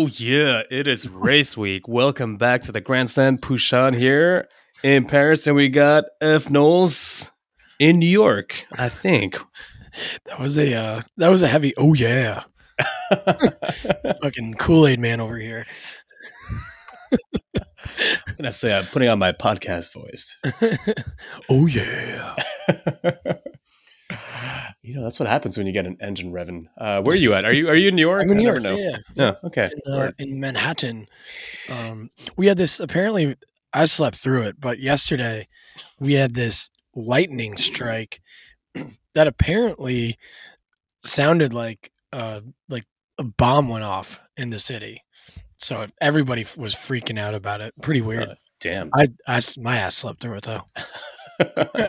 Oh yeah, it is race week. Welcome back to the grandstand. Pouchon here in Paris, and we got F Knowles in New York. I think that was a uh, that was a heavy. Oh yeah, fucking Kool Aid man over here. I'm gonna say I'm putting on my podcast voice. oh yeah. You know that's what happens when you get an engine revving. Uh, where are you at? Are you are you in New York? I'm in New York. Yeah, yeah. yeah. Okay. In, uh, in Manhattan, um, we had this. Apparently, I slept through it, but yesterday we had this lightning strike that apparently sounded like uh, like a bomb went off in the city. So everybody was freaking out about it. Pretty weird. Uh, damn. I, I my ass slept through it though.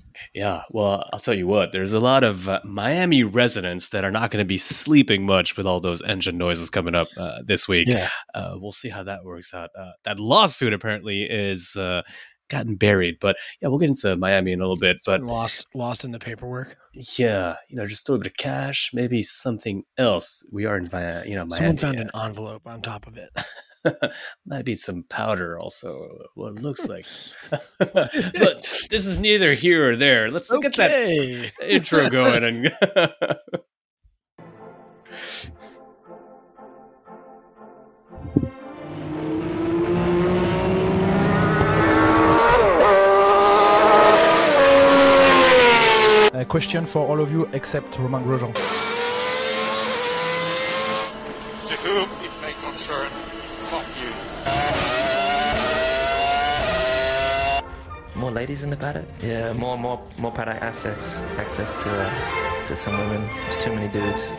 Yeah, well, I'll tell you what, there's a lot of uh, Miami residents that are not going to be sleeping much with all those engine noises coming up uh, this week. Yeah. Uh, we'll see how that works out. Uh, that lawsuit apparently is uh, gotten buried, but yeah, we'll get into Miami in a little bit. But lost, lost in the paperwork. Yeah, you know, just a little bit of cash, maybe something else. We are in, you know, Miami. Someone found an envelope on top of it. Might be some powder also. What it looks like. but this is neither here or there. Let's okay. get that intro going and A question for all of you except Romain Grosjean. To whom it may concern Fuck you. More ladies in the paddock? Yeah, more, more, more paddock access, access to uh, to some women. There's too many dudes.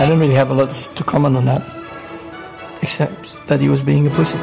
I don't really have a lot to comment on that except that he was being a pussy.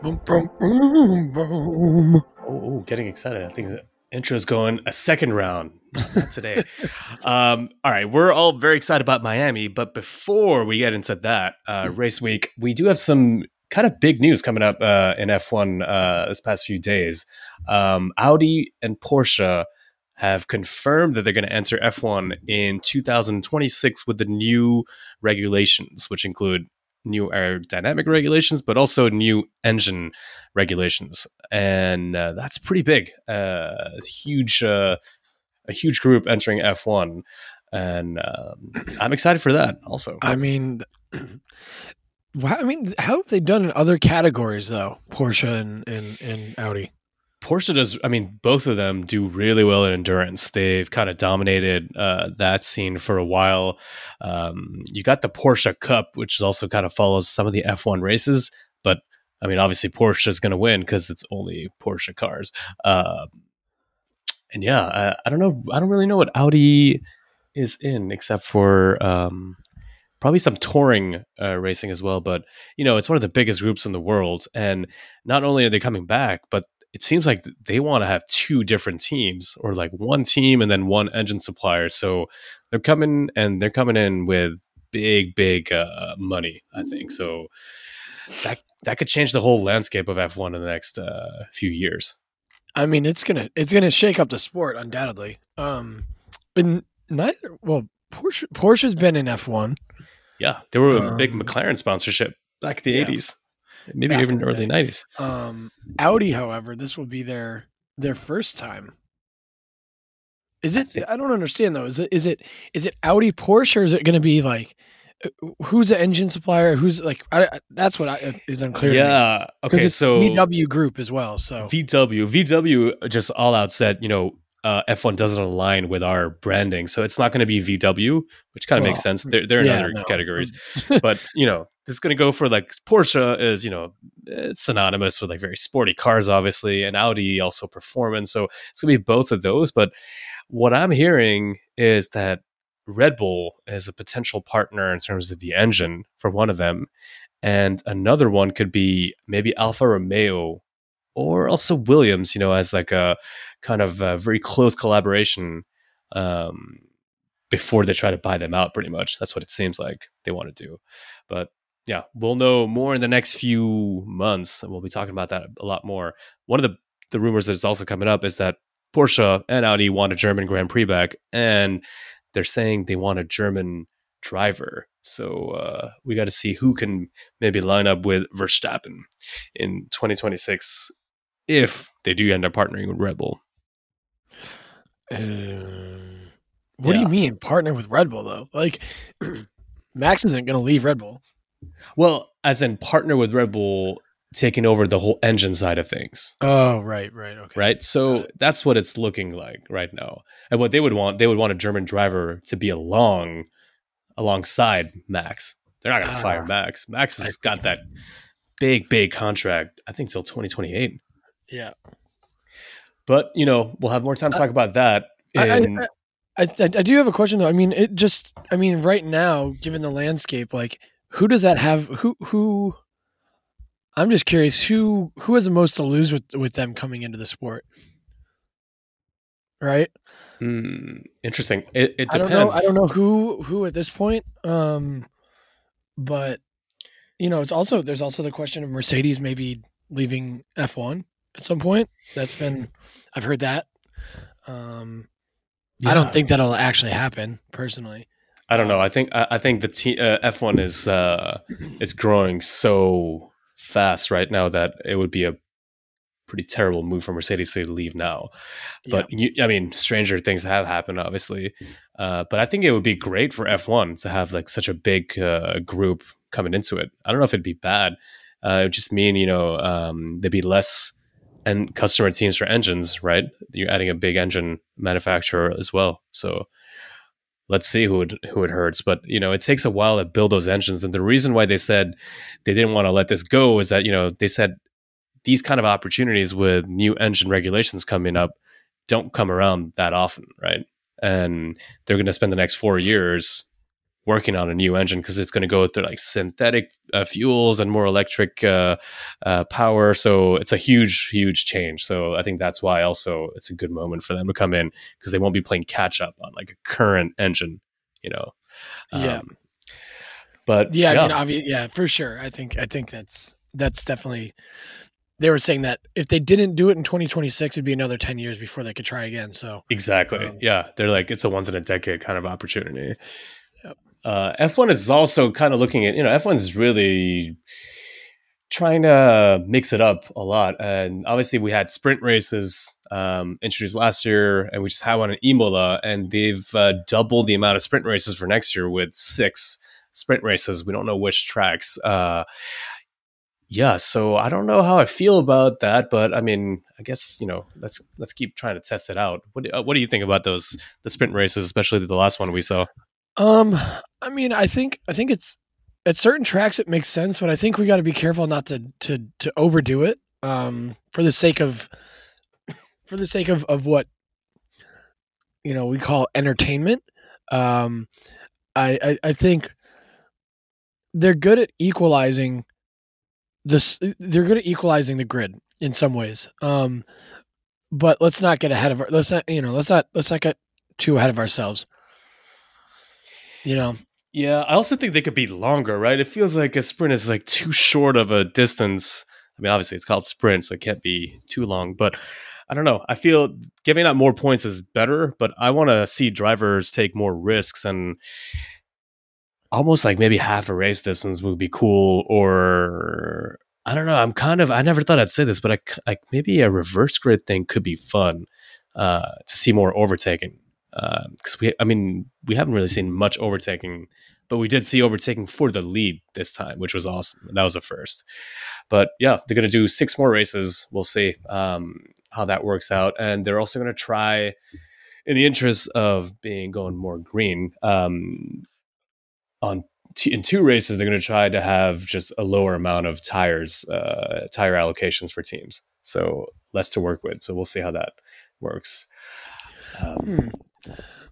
Boom, boom, boom, boom. Oh, getting excited. I think the intro's going a second round. Not today. um, all right, we're all very excited about Miami, but before we get into that uh, mm. race week, we do have some kind of big news coming up uh, in F1 uh, this past few days. Um, Audi and Porsche have confirmed that they're going to enter F1 in 2026 with the new regulations, which include new aerodynamic regulations, but also new engine regulations, and uh, that's pretty big. Uh, huge uh, a huge group entering F1, and um, I'm excited for that. Also, I mean, I mean, how have they done in other categories though? Porsche and and, and Audi. Porsche does. I mean, both of them do really well in endurance. They've kind of dominated uh, that scene for a while. Um, you got the Porsche Cup, which also kind of follows some of the F1 races, but I mean, obviously Porsche is going to win because it's only Porsche cars. Uh, and yeah, I, I, don't know. I don't really know what Audi is in except for um, probably some touring uh, racing as well. But you know, it's one of the biggest groups in the world, and not only are they coming back, but it seems like they want to have two different teams or like one team and then one engine supplier. So they're coming and they're coming in with big, big uh, money. I think so. That that could change the whole landscape of F1 in the next uh, few years. I mean, it's gonna it's gonna shake up the sport undoubtedly. Um, and neither well, Porsche Porsche's been in F one. Yeah, they were a big um, McLaren sponsorship back in the eighties, yeah. Maybe even early nineties. Um, Audi, however, this will be their their first time. Is it? I don't understand though. Is it is it is it Audi Porsche or is it going to be like who's the engine supplier? Who's like I, that's what I, is unclear. Yeah, okay. So VW Group as well. So VW, VW just all out said, you know, uh, F1 doesn't align with our branding, so it's not going to be VW, which kind of well, makes sense. They're they're yeah, in other no. categories, but you know, it's going to go for like Porsche is you know it's synonymous with like very sporty cars, obviously, and Audi also performance. So it's going to be both of those. But what I'm hearing is that Red Bull is a potential partner in terms of the engine for one of them, and another one could be maybe Alfa Romeo or also Williams. You know, as like a kind of a very close collaboration um, before they try to buy them out. Pretty much, that's what it seems like they want to do. But yeah, we'll know more in the next few months, and we'll be talking about that a lot more. One of the the rumors that's also coming up is that Porsche and Audi want a German Grand Prix back, and they're saying they want a German driver. So uh, we got to see who can maybe line up with Verstappen in 2026 if they do end up partnering with Red Bull. Um, what do you mean partner with Red Bull though? Like Max isn't going to leave Red Bull. Well, as in partner with Red Bull taking over the whole engine side of things. Oh, right, right, okay. right? So that's what it's looking like right now. And what they would want, they would want a German driver to be along alongside Max. They're not going to Ah. fire Max. Max has got that big, big contract. I think till 2028. Yeah. But you know, we'll have more time to talk about that. I, I, in- I, I, I do have a question though. I mean, it just, I mean, right now, given the landscape, like, who does that have? Who, who? I'm just curious who who has the most to lose with with them coming into the sport, right? Hmm, interesting. It, it I don't depends. know. I don't know who who at this point. Um, but you know, it's also there's also the question of Mercedes maybe leaving F1 at some point. That's been I've heard that. Um, I don't think that'll actually happen personally. I don't know. I think I, I think the T, uh, F1 is uh, is growing so fast right now that it would be a pretty terrible move for Mercedes to leave now. But you, I mean, stranger things have happened, obviously. Uh, but I think it would be great for F1 to have like such a big uh, group coming into it. I don't know if it'd be bad. Uh, it would just mean you know um, there'd be less and customer teams for engines, right? You're adding a big engine manufacturer as well, so let's see who it who it hurts. But you know, it takes a while to build those engines, and the reason why they said they didn't want to let this go is that you know they said these kind of opportunities with new engine regulations coming up don't come around that often, right? And they're going to spend the next four years working on a new engine because it's going to go through like synthetic uh, fuels and more electric uh, uh, power. So it's a huge, huge change. So I think that's why also it's a good moment for them to come in because they won't be playing catch up on like a current engine, you know. Yeah. Um, but Yeah, yeah, I mean, obvi- yeah, for sure. I think I think that's that's definitely. They were saying that if they didn't do it in 2026, it'd be another 10 years before they could try again. So Exactly. Um, yeah. They're like, it's a once in a decade kind of opportunity. Uh, F1 is also kind of looking at, you know, F1 is really trying to mix it up a lot. And obviously, we had sprint races um, introduced last year, and we just had one in Imola, and they've uh, doubled the amount of sprint races for next year with six sprint races. We don't know which tracks. Uh, yeah, so I don't know how I feel about that, but I mean, I guess you know, let's let's keep trying to test it out. What do, uh, what do you think about those the sprint races, especially the last one we saw? Um, I mean, I think I think it's at certain tracks it makes sense, but I think we got to be careful not to to to overdo it. Um, for the sake of for the sake of of what you know we call entertainment. Um, I I, I think they're good at equalizing this. They're good at equalizing the grid in some ways. Um, but let's not get ahead of our. Let's not you know. Let's not let's not get too ahead of ourselves. You know. Yeah, I also think they could be longer, right? It feels like a sprint is like too short of a distance. I mean, obviously it's called sprint, so it can't be too long, but I don't know. I feel giving out more points is better, but I want to see drivers take more risks and almost like maybe half a race distance would be cool or I don't know. I'm kind of I never thought I'd say this, but like maybe a reverse grid thing could be fun uh, to see more overtaking because we I mean we haven't really seen much overtaking, but we did see overtaking for the lead this time, which was awesome. That was a first. But yeah, they're going to do six more races. We'll see um, how that works out, and they're also going to try, in the interest of being going more green, um, on t- in two races they're going to try to have just a lower amount of tires, uh, tire allocations for teams, so less to work with. So we'll see how that works. Um, Hmm.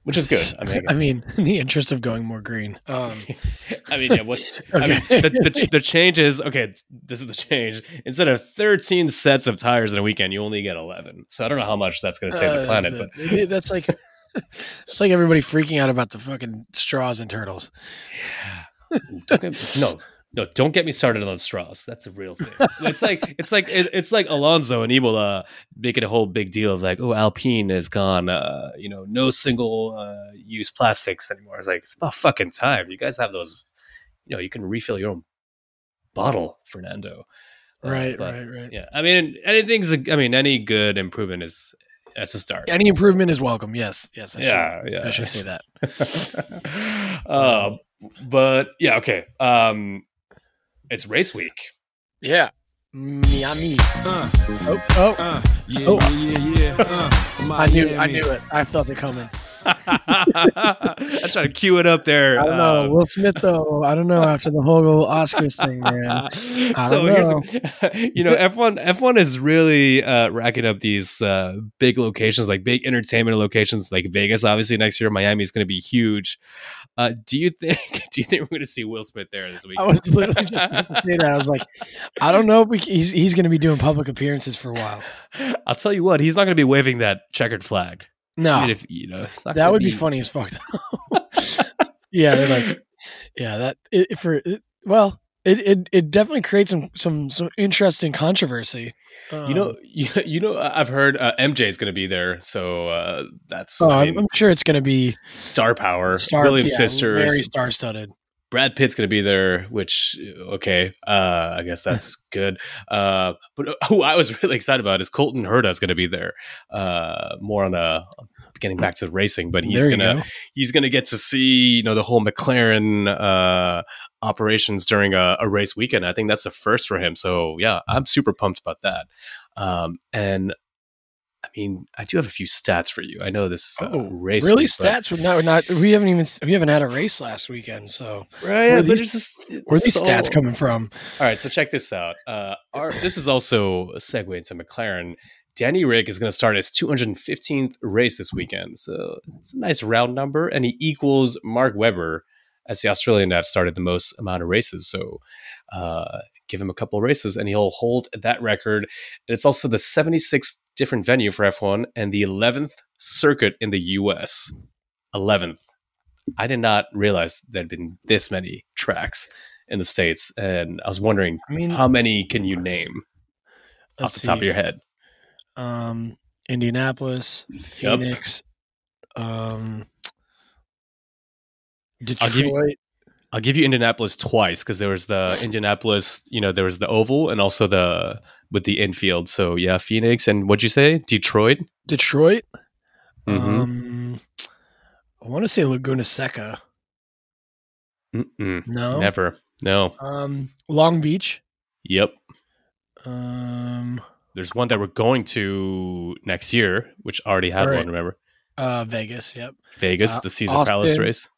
Which is good. I mean, I mean, in the interest of going more green. Um, I mean, yeah. What's I mean, the, the the change is okay. This is the change. Instead of thirteen sets of tires in a weekend, you only get eleven. So I don't know how much that's going to save uh, the planet, that's, but it. that's like it's like everybody freaking out about the fucking straws and turtles. Ooh, don't get- no, no, don't get me started on straws. That's a real thing. It's like it's like it, it's like Alonso and Imola making a whole big deal of like, oh, Alpine has gone, uh, you know, no single uh, use plastics anymore. It's like it's about fucking time. You guys have those, you know, you can refill your own bottle, Fernando. Uh, Right, but, right, right. Yeah, I mean, anything's. I mean, any good improvement is that's a start. Any improvement is welcome. Yes, yes. I Yeah, should, yeah. I should say that. uh, but yeah, okay. Um, it's race week. Yeah, Miami. Uh, Oh, oh, uh, yeah, Oh. yeah, yeah, yeah. Uh, I knew, I knew it. I felt it coming. I try to cue it up there. I don't know. um, Will Smith, though. I don't know after the whole Oscars thing, man. I so don't here's you know F1 F1 is really uh, racking up these uh, big locations like big entertainment locations like Vegas obviously next year Miami is going to be huge. Uh, do you think do you think we're going to see Will Smith there this week? I was literally just about to say that. I was like, I don't know if we, he's he's going to be doing public appearances for a while. I'll tell you what, he's not going to be waving that checkered flag. No, I mean, if you know, that would be funny as fuck. yeah, they're like, yeah, that it, for it, well, it, it it definitely creates some some some interesting controversy. You know, Um, you, you know, I've heard uh, MJ is going to be there, so uh, that's oh, I mean, I'm sure it's going to be star power. star, Williams yeah, sisters, very star studded. Brad Pitt's going to be there, which okay, uh, I guess that's good. Uh, but who I was really excited about is Colton Herta is going to be there. Uh, more on a getting back to the racing, but he's gonna go. he's gonna get to see you know the whole McLaren uh, operations during a, a race weekend. I think that's the first for him. So yeah, I'm super pumped about that. Um, and I mean, I do have a few stats for you. I know this is a Oh, race, really? week, Stats? We're not, we're not. We haven't even. We haven't had a race last weekend. So right? Where are these- just where are these stats all- coming from? All right, so check this out. Uh, our, this is also a segue into McLaren. Danny Rick is going to start his 215th race this weekend. So it's a nice round number, and he equals Mark Webber as the Australian that started the most amount of races. So uh, give him a couple races, and he'll hold that record. And it's also the 76th different venue for F1 and the 11th circuit in the US. 11th. I did not realize there had been this many tracks in the States. And I was wondering, I mean, how many can you name off the top of your head? Um, Indianapolis, Phoenix, um, I'll give you- Detroit. I'll give you Indianapolis twice because there was the Indianapolis, you know, there was the oval and also the with the infield. So yeah, Phoenix and what'd you say? Detroit. Detroit. Mhm. Um, I want to say Laguna Seca. Mm-mm. No. Never. No. Um, Long Beach. Yep. Um, There's one that we're going to next year, which already had right. one. Remember uh, Vegas. Yep. Vegas, Uh, the Caesar Palace race.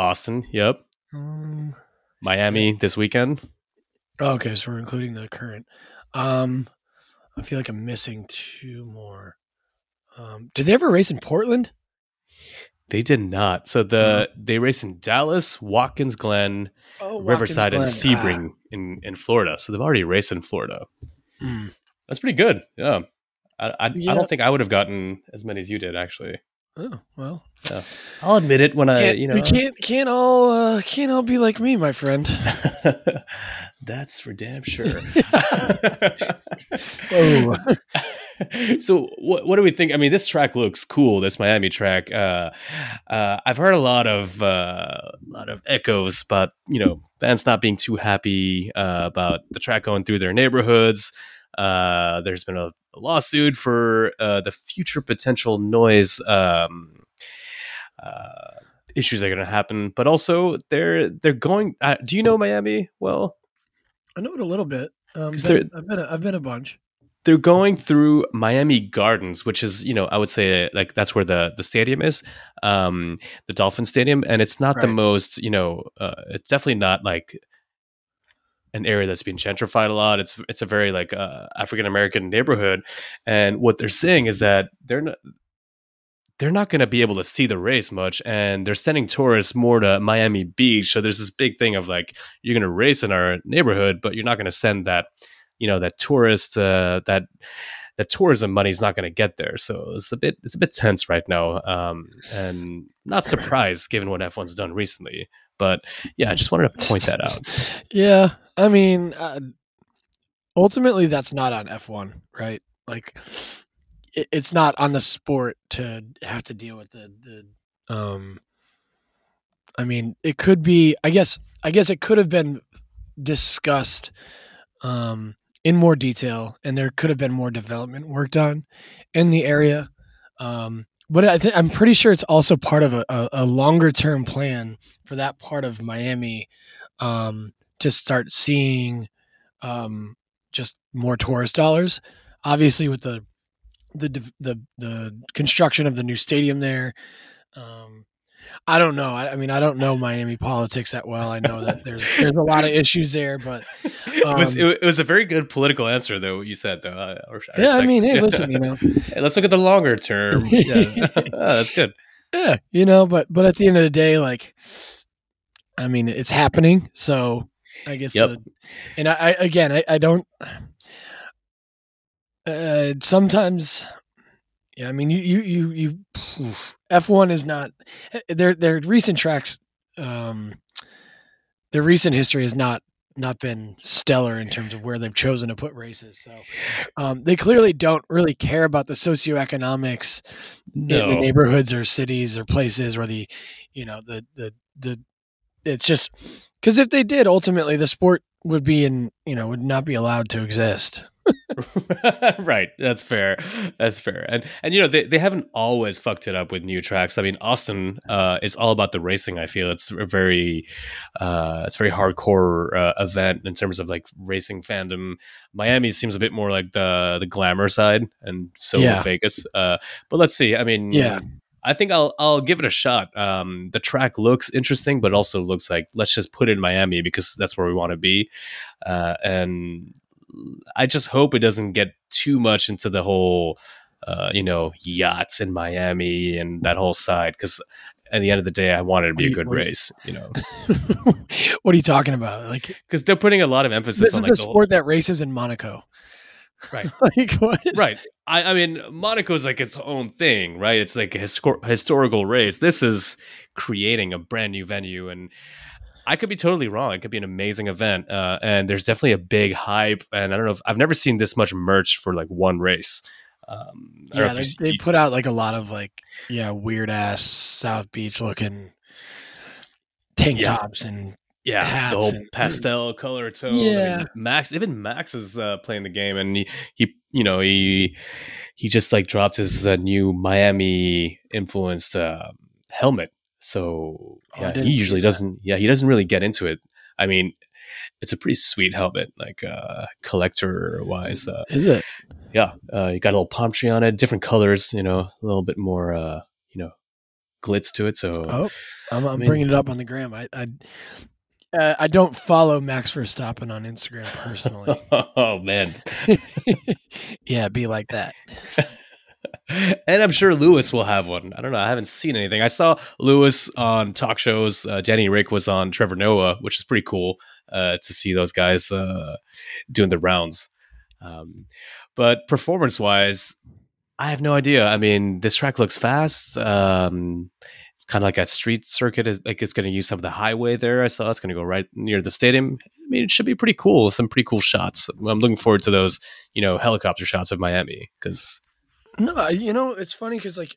Austin. Yep. Um, Miami this weekend. okay, so we're including the current. Um, I feel like I'm missing two more. Um, did they ever race in Portland? They did not. So the they race in Dallas, Watkins Glen, Oh, Riverside, and Watkins Glen. Sebring in in Florida. So they've already raced in Florida. Ah, hmm. That's pretty good. Yeah. I, I, I don't think I would have gotten as many as you did, actually. Oh well, I'll admit it when I, Can't- you know. we can't can't all uh, can't all be like me, my friend. That's for damn sure. Oh. so what what do we think? I mean, this track looks cool. This Miami track. Uh, uh, I've heard a lot of uh, a lot of echoes about you know fans not being too happy uh, about the track going through their neighborhoods. Uh, there's been a, a lawsuit for uh, the future potential noise um, uh, issues that are going to happen, but also they're they're going. Uh, do you know Miami well? I know it a little bit. Um, been- I've been a, I've been a bunch. they're going through Miami Gardens, which is, you know, I would say like that's where the the stadium is, um, the Dolphin Stadium, and it's not the most, you know, uh, it's definitely not like an area that's been gentrified a lot. It's it's a very like uh, African American neighborhood, and what they're saying is that they're not they're not going to be able to see the race much and they're sending tourists more to Miami Beach. So there's this big thing of like you're going to race in our neighborhood but you're not going to send that you know that tourist uh, that that tourism money is not going to get there. So it's a bit it's a bit tense right now um, and not surprised given what F1's done recently. But yeah I just wanted to point that out. Yeah, I mean, uh, ultimately, that's not on F one, right? Like, it, it's not on the sport to have to deal with the the. Um, I mean, it could be. I guess. I guess it could have been discussed um, in more detail, and there could have been more development work done in the area. Um, but I I'm pretty sure it's also part of a, a, a longer term plan for that part of Miami um, to start seeing um, just more tourist dollars. Obviously, with the the the the construction of the new stadium there. Um, I don't know. I, I mean, I don't know Miami politics that well. I know that there's there's a lot of issues there, but it was Um, it, was a very good political answer though what you said though I, I yeah, I mean, hey, listen, you know, Hey, let's look at the longer term yeah Ah, that's good yeah, you know, but but at the end of the day, like, I mean, it's happening. So I guess, Yep. the, and I, I again, I, I don't. Uh, sometimes, yeah, I mean, you you you you. F one is not their their recent tracks. Um, their recent history has not not been stellar in terms of where they've chosen to put races. So um, they clearly don't really care about the socioeconomics in the neighborhoods or cities or places or the you know the the the it's just because if they did ultimately the sport would be in you know would not be allowed to exist. Right. That's fair. That's fair. And and you know they, they haven't always fucked it up with new tracks. I mean austin uh is all about the racing i feel. It's a very uh it's a very hardcore uh, event in terms of like racing fandom. Miami seems a bit more like the the glamour side and so Yeah. vegas uh but let's see. I mean Yeah. I think I'll I'll give it a shot. Um, the track looks interesting, but also looks like let's just put it in Miami because that's where we want to be. Uh, and I just hope it doesn't get too much into the whole, uh, you know, yachts in Miami and that whole side. Because at the end of the day, I want it to be a you- good you- race, you know, what are you talking about like because they're putting a lot of emphasis this is on the like the whole, sport that races in monaco Right. like what right. I, I mean, Monaco's like its own thing, right? It's like a histor- historical race. This is creating a brand new venue, and I could be totally wrong. It could be an amazing event, uh, and there's definitely a big hype. And I don't know if I've never seen this much merch for like one race. Um, I don't know yeah they, they put out like a lot of like yeah weird ass south beach looking tank Yeah. tops and yeah, hats the whole and- pastel color tone. I Yeah. mean, Max, even Max is uh, playing the game, and he, he, you know, he he just like dropped his uh, new Miami influenced uh, helmet. So Oh, yeah, didn't he usually doesn't. Yeah, he doesn't really get into it. I mean, it's a pretty sweet helmet, like uh, collector wise. Uh, is it yeah, uh, you got a little palm tree on it, different colors. You know, a little bit more, uh, you know, glitz to it. So oh i'm, I'm mean- bringing it up on the gram i i uh, I don't follow Max Verstappen on Instagram personally. oh man, yeah, be like that. and I'm sure Lewis will have one. I don't know. I haven't seen anything. I saw Lewis on talk shows. Uh, Danny Rick was on Trevor Noah, which is pretty cool uh, to see those guys uh, doing the rounds. Um, but performance wise, I have no idea. I mean, this track looks fast. Um, it's kind of like a street circuit. It- Like it's going to use some of the highway there. I saw it's going to go right near the stadium. I mean, it should be pretty cool. Some pretty cool shots. I'm looking forward to those, you know, helicopter shots of Miami because No, you know it's funny because like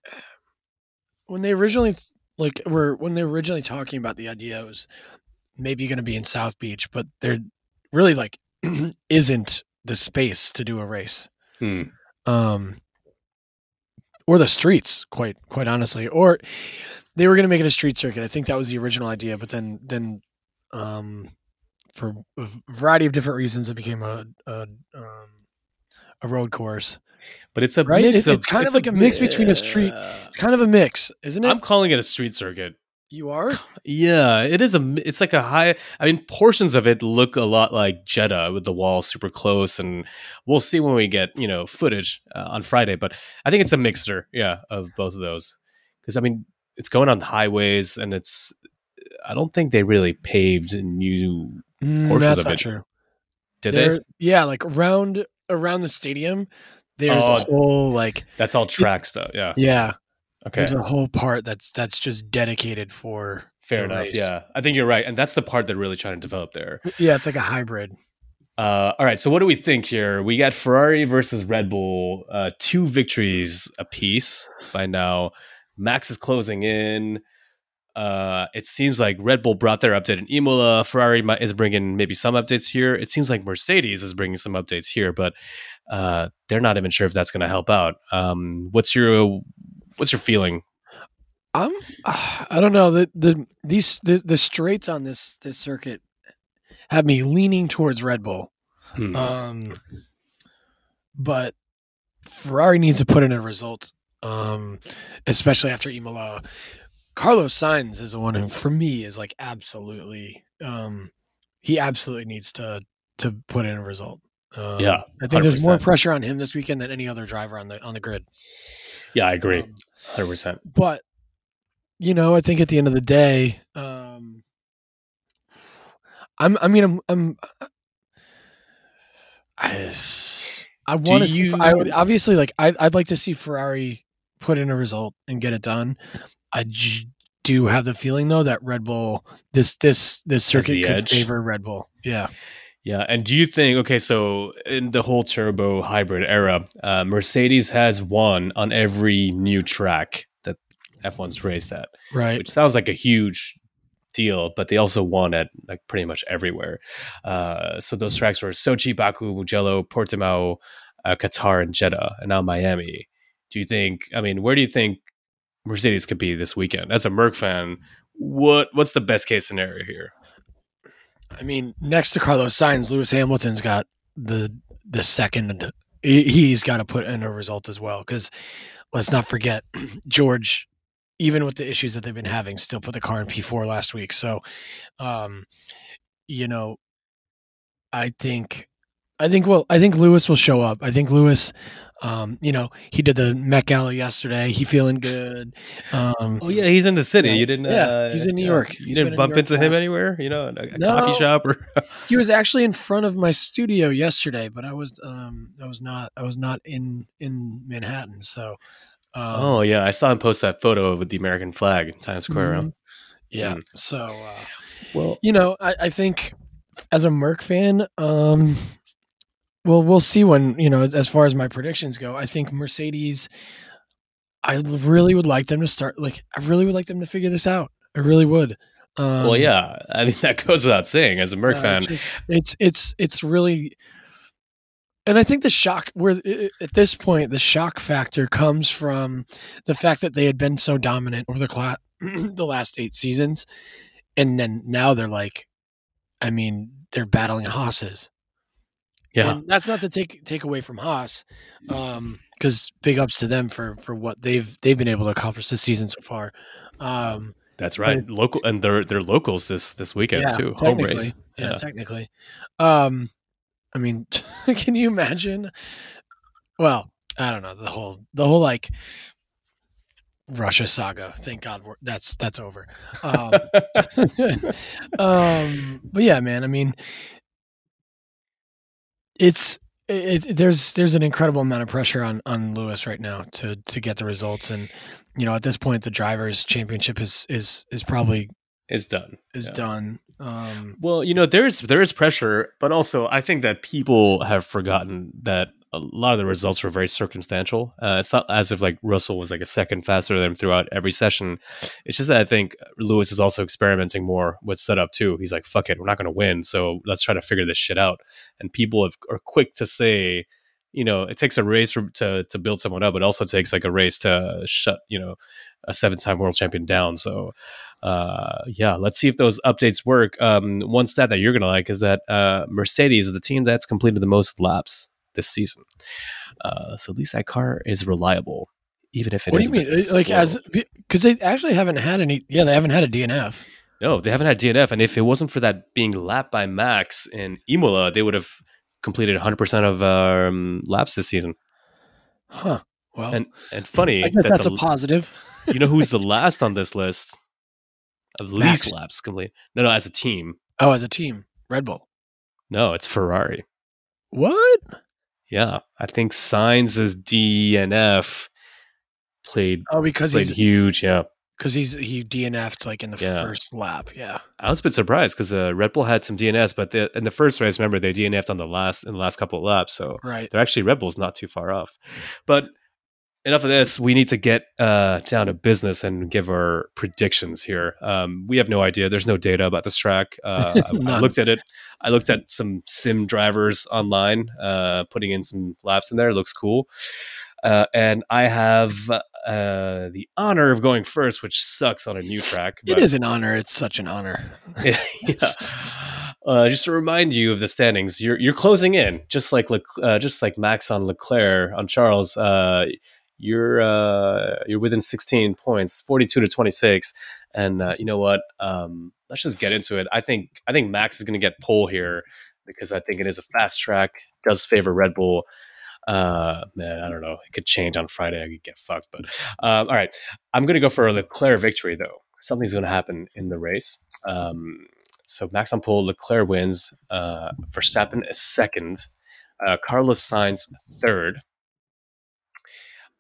when they originally like were when they were originally talking about the idea, it was maybe going to be in South Beach, but there really like isn't the space to do a race. Hmm. Um, or the streets, quite quite honestly, or they were going to make it a street circuit. I think that was the original idea, but then then um, for a variety of different reasons, it became a a, um, a road course. But it's a Right? mix It- of it's kind of like a mix between a street- It's kind of a mix, isn't it? I'm calling it a street circuit. you are. Yeah, it is a. It's like a high. I mean, portions of it look a lot like Jeddah with the wall super close, and we'll see when we get you know footage uh, on Friday. But I think it's a mixture, yeah, of both of those. Because I mean, it's going on highways, and it's. I don't think they really paved new. Mm, Portions that's of not it. true. Did There- they? Yeah, like around around the stadium, there's Oh. a whole like That's all track stuff. Yeah. yeah, Okay. there's a whole part that's that's just dedicated for Fair enough. race. Yeah, I think you're right, and that's the part they're really trying to develop there. Yeah, it's like a hybrid. Uh, all right, so what do we think here? We got Ferrari versus Red Bull, uh, two victories apiece by now. Max is closing in. Uh, it seems like Red Bull brought their update in Imola. Ferrari might, is bringing maybe some updates here. It seems like Mercedes is bringing some updates here, but uh, they're not even sure if that's going to help out. Um, what's your what's your feeling? I'm I don't know the the these the, the straights on this this circuit have me leaning towards Red Bull. Hmm. Um, but Ferrari needs to put in a result, um, especially after Imola. Carlos Sainz is the one who, for me, is like absolutely. Um, he absolutely needs to to put in a result. Um, Yeah, I think there's more pressure on him this weekend than any other driver on the on the grid. yeah, I agree, Um, hundred percent. but you know, I think at the end of the day, um, I'm. I mean, I'm. I'm I, I want to. I obviously like. I, I'd like to see Ferrari put in a result and get it done. I j- do have the feeling though that Red Bull this this this circuit could edge. favor Red Bull. Yeah. Yeah, and do you think okay? So in the whole turbo hybrid era, uh, Mercedes has won on every new track that F1's raced at, Right. which sounds like a huge deal, but they also won at like pretty much everywhere. Uh, so those tracks were Sochi, Baku, Mugello, Portimao, uh, Qatar, and Jeddah, and now Miami. Do you think? I mean, where do you think Mercedes could be this weekend? As a Merc fan, what what's the best case scenario here? I mean, next to Carlos Sainz, Lewis Hamilton's got the the second. he- He's got to put in a result as well because let's not forget George. Even with the issues that they've been having, still put the car in P four last week. So, um, you know, I think, I think well, I think Lewis will show up. I think Lewis, um, you know, he did the Met Gala yesterday. He feeling good. Um, Oh yeah, he's in the city. You didn't. Yeah, uh, he's in New York. You didn't in bump New into him anywhere. You know, a, a No. coffee shop or. he was actually in front of my studio yesterday, but I was um I was not I was not in in Manhattan. So um, oh yeah, I saw him post that photo with the American flag in Times Square. mhm. yeah. Mm. So uh, Well, you know, I, I think as a Merc fan, um, well, we'll see when you know as, far as my predictions go. I think Mercedes. I really would like them to start. Like, I really would like them to figure this out. I really would. Um, well, yeah. I mean, that goes without saying. As a Merc Uh, fan, it's, it's it's it's really, and I think the shock where at this point the shock factor comes from the fact that they had been so dominant over the cla- the last eight seasons, and then now they're like, I mean, they're battling Haas's. Yeah, And that's not to take take away from Haas, because big ups to them for for what they've they've been able to accomplish this season so far. Um, that's right. Local and they're they're locals this this weekend Yeah, too. Home race. yeah, Yeah. technically. Um, I mean, can you imagine? Well, I don't know the whole the whole like Russia saga. Thank God we're, that's that's over. Um, um, but yeah, man. I mean, it's it, it, there's there's an incredible amount of pressure on on Lewis right now to to get the results, and you know at this point the drivers' championship is is is probably is done. is Yeah. done. Um, Well, you know, there's there is pressure, but also I think that people have forgotten that a lot of the results were very circumstantial. Uh, it's not as if like Russell was like a second faster than him throughout every session. It's just that I think Lewis is also experimenting more with setup too. He's like, "Fuck it, we're not going to win, so let's try to figure this shit out." And people have, are quick to say, you know, it takes a race for, to to build someone up, but also takes like a race to shut, you know, a seven-time world champion down. So uh yeah let's see if those updates work um one stat that you're gonna like is that uh mercedes is the team that's completed the most laps this season uh so at least that car is reliable even if it what do you mean? Like slow. as because they actually haven't had any. Yeah, they haven't had a DNF. no they haven't had dnf and if it wasn't for that being lapped by max in imola they would have completed 100% of um laps this season Huh. Well, And and funny that that's the, a positive. you know who's the last on this list of Max. least laps complete? No, no, as a team. Oh, as a team, Red Bull. No, it's Ferrari. What? Yeah, I think Sainz' DNF played Oh, because played he's huge. Yeah, because he's he DNF'd like in the Yeah. first lap. Yeah. I was a bit surprised because uh, Red Bull had some DNS, but the, in the first race, remember they DNF'd on the last in the last couple of laps, so Right. they're actually Red Bull's not too far off. But enough of this. We need to get uh, down to business and give our predictions here. Um, we have no idea. There's no data about this track. Uh, I, I looked at it. I looked at some sim drivers online, uh, putting in some laps in there. It looks cool. Uh, and I have uh, the honor of going first, which sucks on a new track. It is an honor. It's such an honor. yeah. Uh, just to remind you of the standings, you're you're closing in, just like uh, just like Max on Leclerc on Charles. Uh, you're uh, you're within 16 points, 42 to 26, and uh, you know what? Um, let's just get into it. I think I think Max is going to get pole here because I think it is a fast track, does favor Red Bull. Uh, man, I don't know. It could change on Friday. I could get fucked, but um, all right. I'm going to go for a Leclerc victory though. Something's going to happen in the race. Um, so Max on pole, Leclerc wins. Uh, Verstappen is second. Uh, Carlos Sainz third.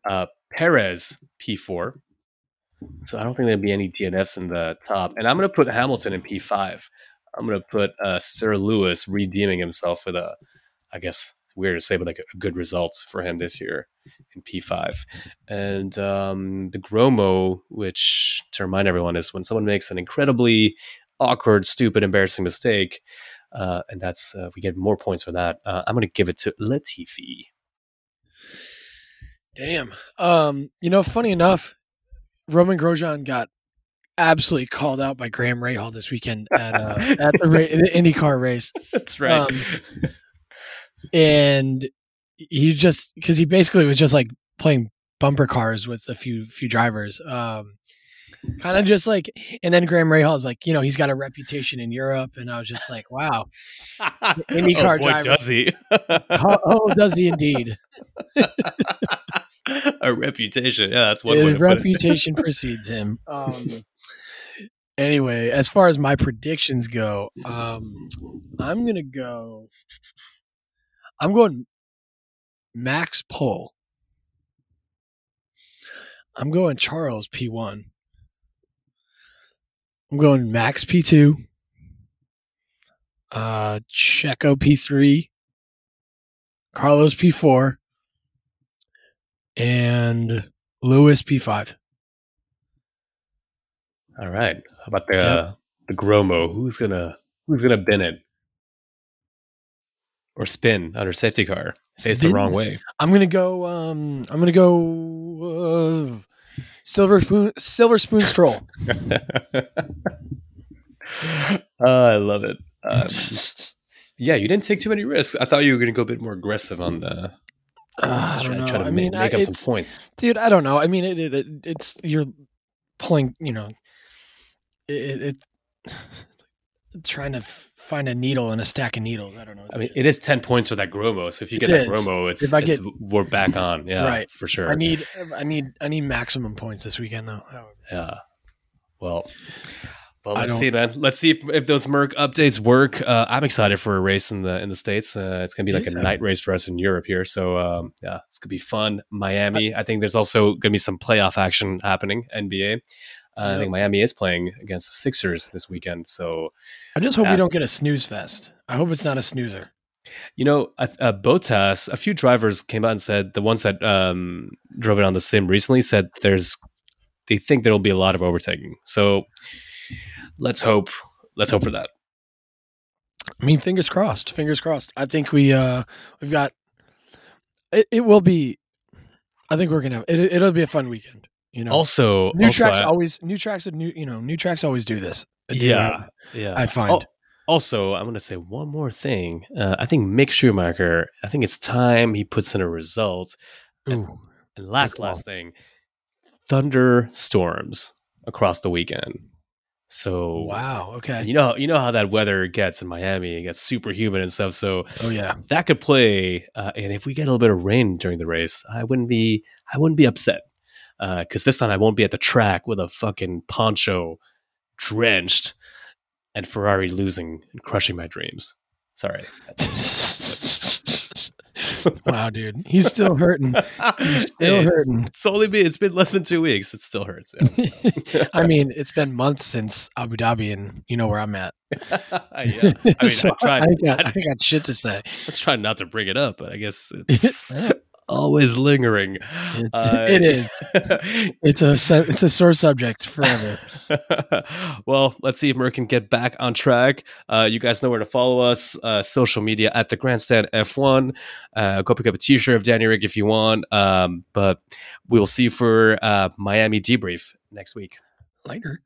Uh, Perez P4. So I don't think there'll be any DNFs in the top. And I'm going to put Hamilton in P5. I'm going to put uh, Sir Lewis redeeming himself with a, I guess weird to say, but like a good result for him this year in P5. And um, the Gromo, which to remind everyone is when someone makes an incredibly awkward, stupid, embarrassing mistake, uh, and that's uh, we get more points for that. Uh, I'm going to give it to Latifi. Damn. Um, you know, funny enough, Romain Grosjean got absolutely called out by Graham Rahal this weekend at uh, at the, ra- the IndyCar race, That's right. Um, and he just because he basically was just like playing bumper cars with a few few drivers. Um, kind of just like, and then Graham Rahal is like, you know, he's got a reputation in Europe, and I was just like, wow, IndyCar oh boy, driver. does he? oh, oh, does he indeed? a reputation. Yeah, that's one way His to put it. reputation precedes him. Um, anyway, as far as my predictions go, um, I'm gonna go. I'm going Max pole. I'm going Charles P1. I'm going Max P2. Uh, Checo P3. Carlos P4. And Lewis P5. All right. How about the Yep. the Gromo? Who's gonna who's gonna bin it or spin under safety car? Face the wrong way. I'm gonna go. Um, I'm gonna go. Uh, silver spoon. Silver spoon stroll. Oh, I love it. Um, yeah, you didn't take too many risks. I thought you were going to go a bit more aggressive on the Uh, I don't know. try to I ma- mean, make I, up some points. dude. I don't know. I mean, it, it, it it's you're pulling. You know, it, trying to find a needle in a stack of needles. I don't know. I mean, it is ten points for that Gromo. So if you It get that is. Gromo, it's, I it's get- we're back on. Yeah, Right. for sure. I need. I need. I need maximum points this weekend, though. Yeah. Well, well, let's see, man. Let's see if, if those Merc updates work. Uh, I'm excited for a race in the in the states. Uh, it's gonna be like a night race for us in Europe here. So um, yeah, it's gonna be fun. Miami. I think there's also gonna be some playoff action happening. NBA. Uh, I think Miami is playing against the Sixers this weekend. So I just hope we don't get a snooze fest. I hope it's not a snoozer. You know, uh, uh, Bottas, a few drivers came out and said the ones that um, drove it on the sim recently said there's they think there'll be a lot of overtaking. So let's hope let's hope for that. I mean, fingers crossed. Fingers crossed. I think we uh we've got. It, it will be. I think we're gonna. Have, it, it'll be a fun weekend. You know, Also, new also, tracks I- always new tracks. would New you know new tracks always do this. yeah, yeah. I find. Al- Also, I'm going to say one more thing. Uh, I think Mick Schumacher. I think it's time he puts in a result. Ooh. And last, last thing, thunderstorms across the weekend. So Wow. Okay. you know, you know how that weather gets in Miami. It gets super humid and stuff. So Oh yeah. that could play. Uh, and if we get a little bit of rain during the race, I wouldn't be, I wouldn't be upset Uh, because this time I won't be at the track with a fucking poncho drenched and Ferrari losing and crushing my dreams. Sorry. wow, dude. He's still hurting. He's still hurting. It's only been it's been less than two weeks. It still hurts. yeah. I mean, it's been months since Abu Dhabi, and you know where I'm at. yeah. I mean, So I tried. I got, I, I got shit to say. I was trying not to bring it up, but I guess it's always lingering. It's- Uh, it is. It's a it's a sore subject forever. well, let's see if Merc can get back on track. Uh, you guys know where to follow us. Uh, social media at the Grandstand F1. Uh, go pick up a T-shirt of Danny Rick if you want. Um, but we will see you for uh, Miami debrief next week. Later.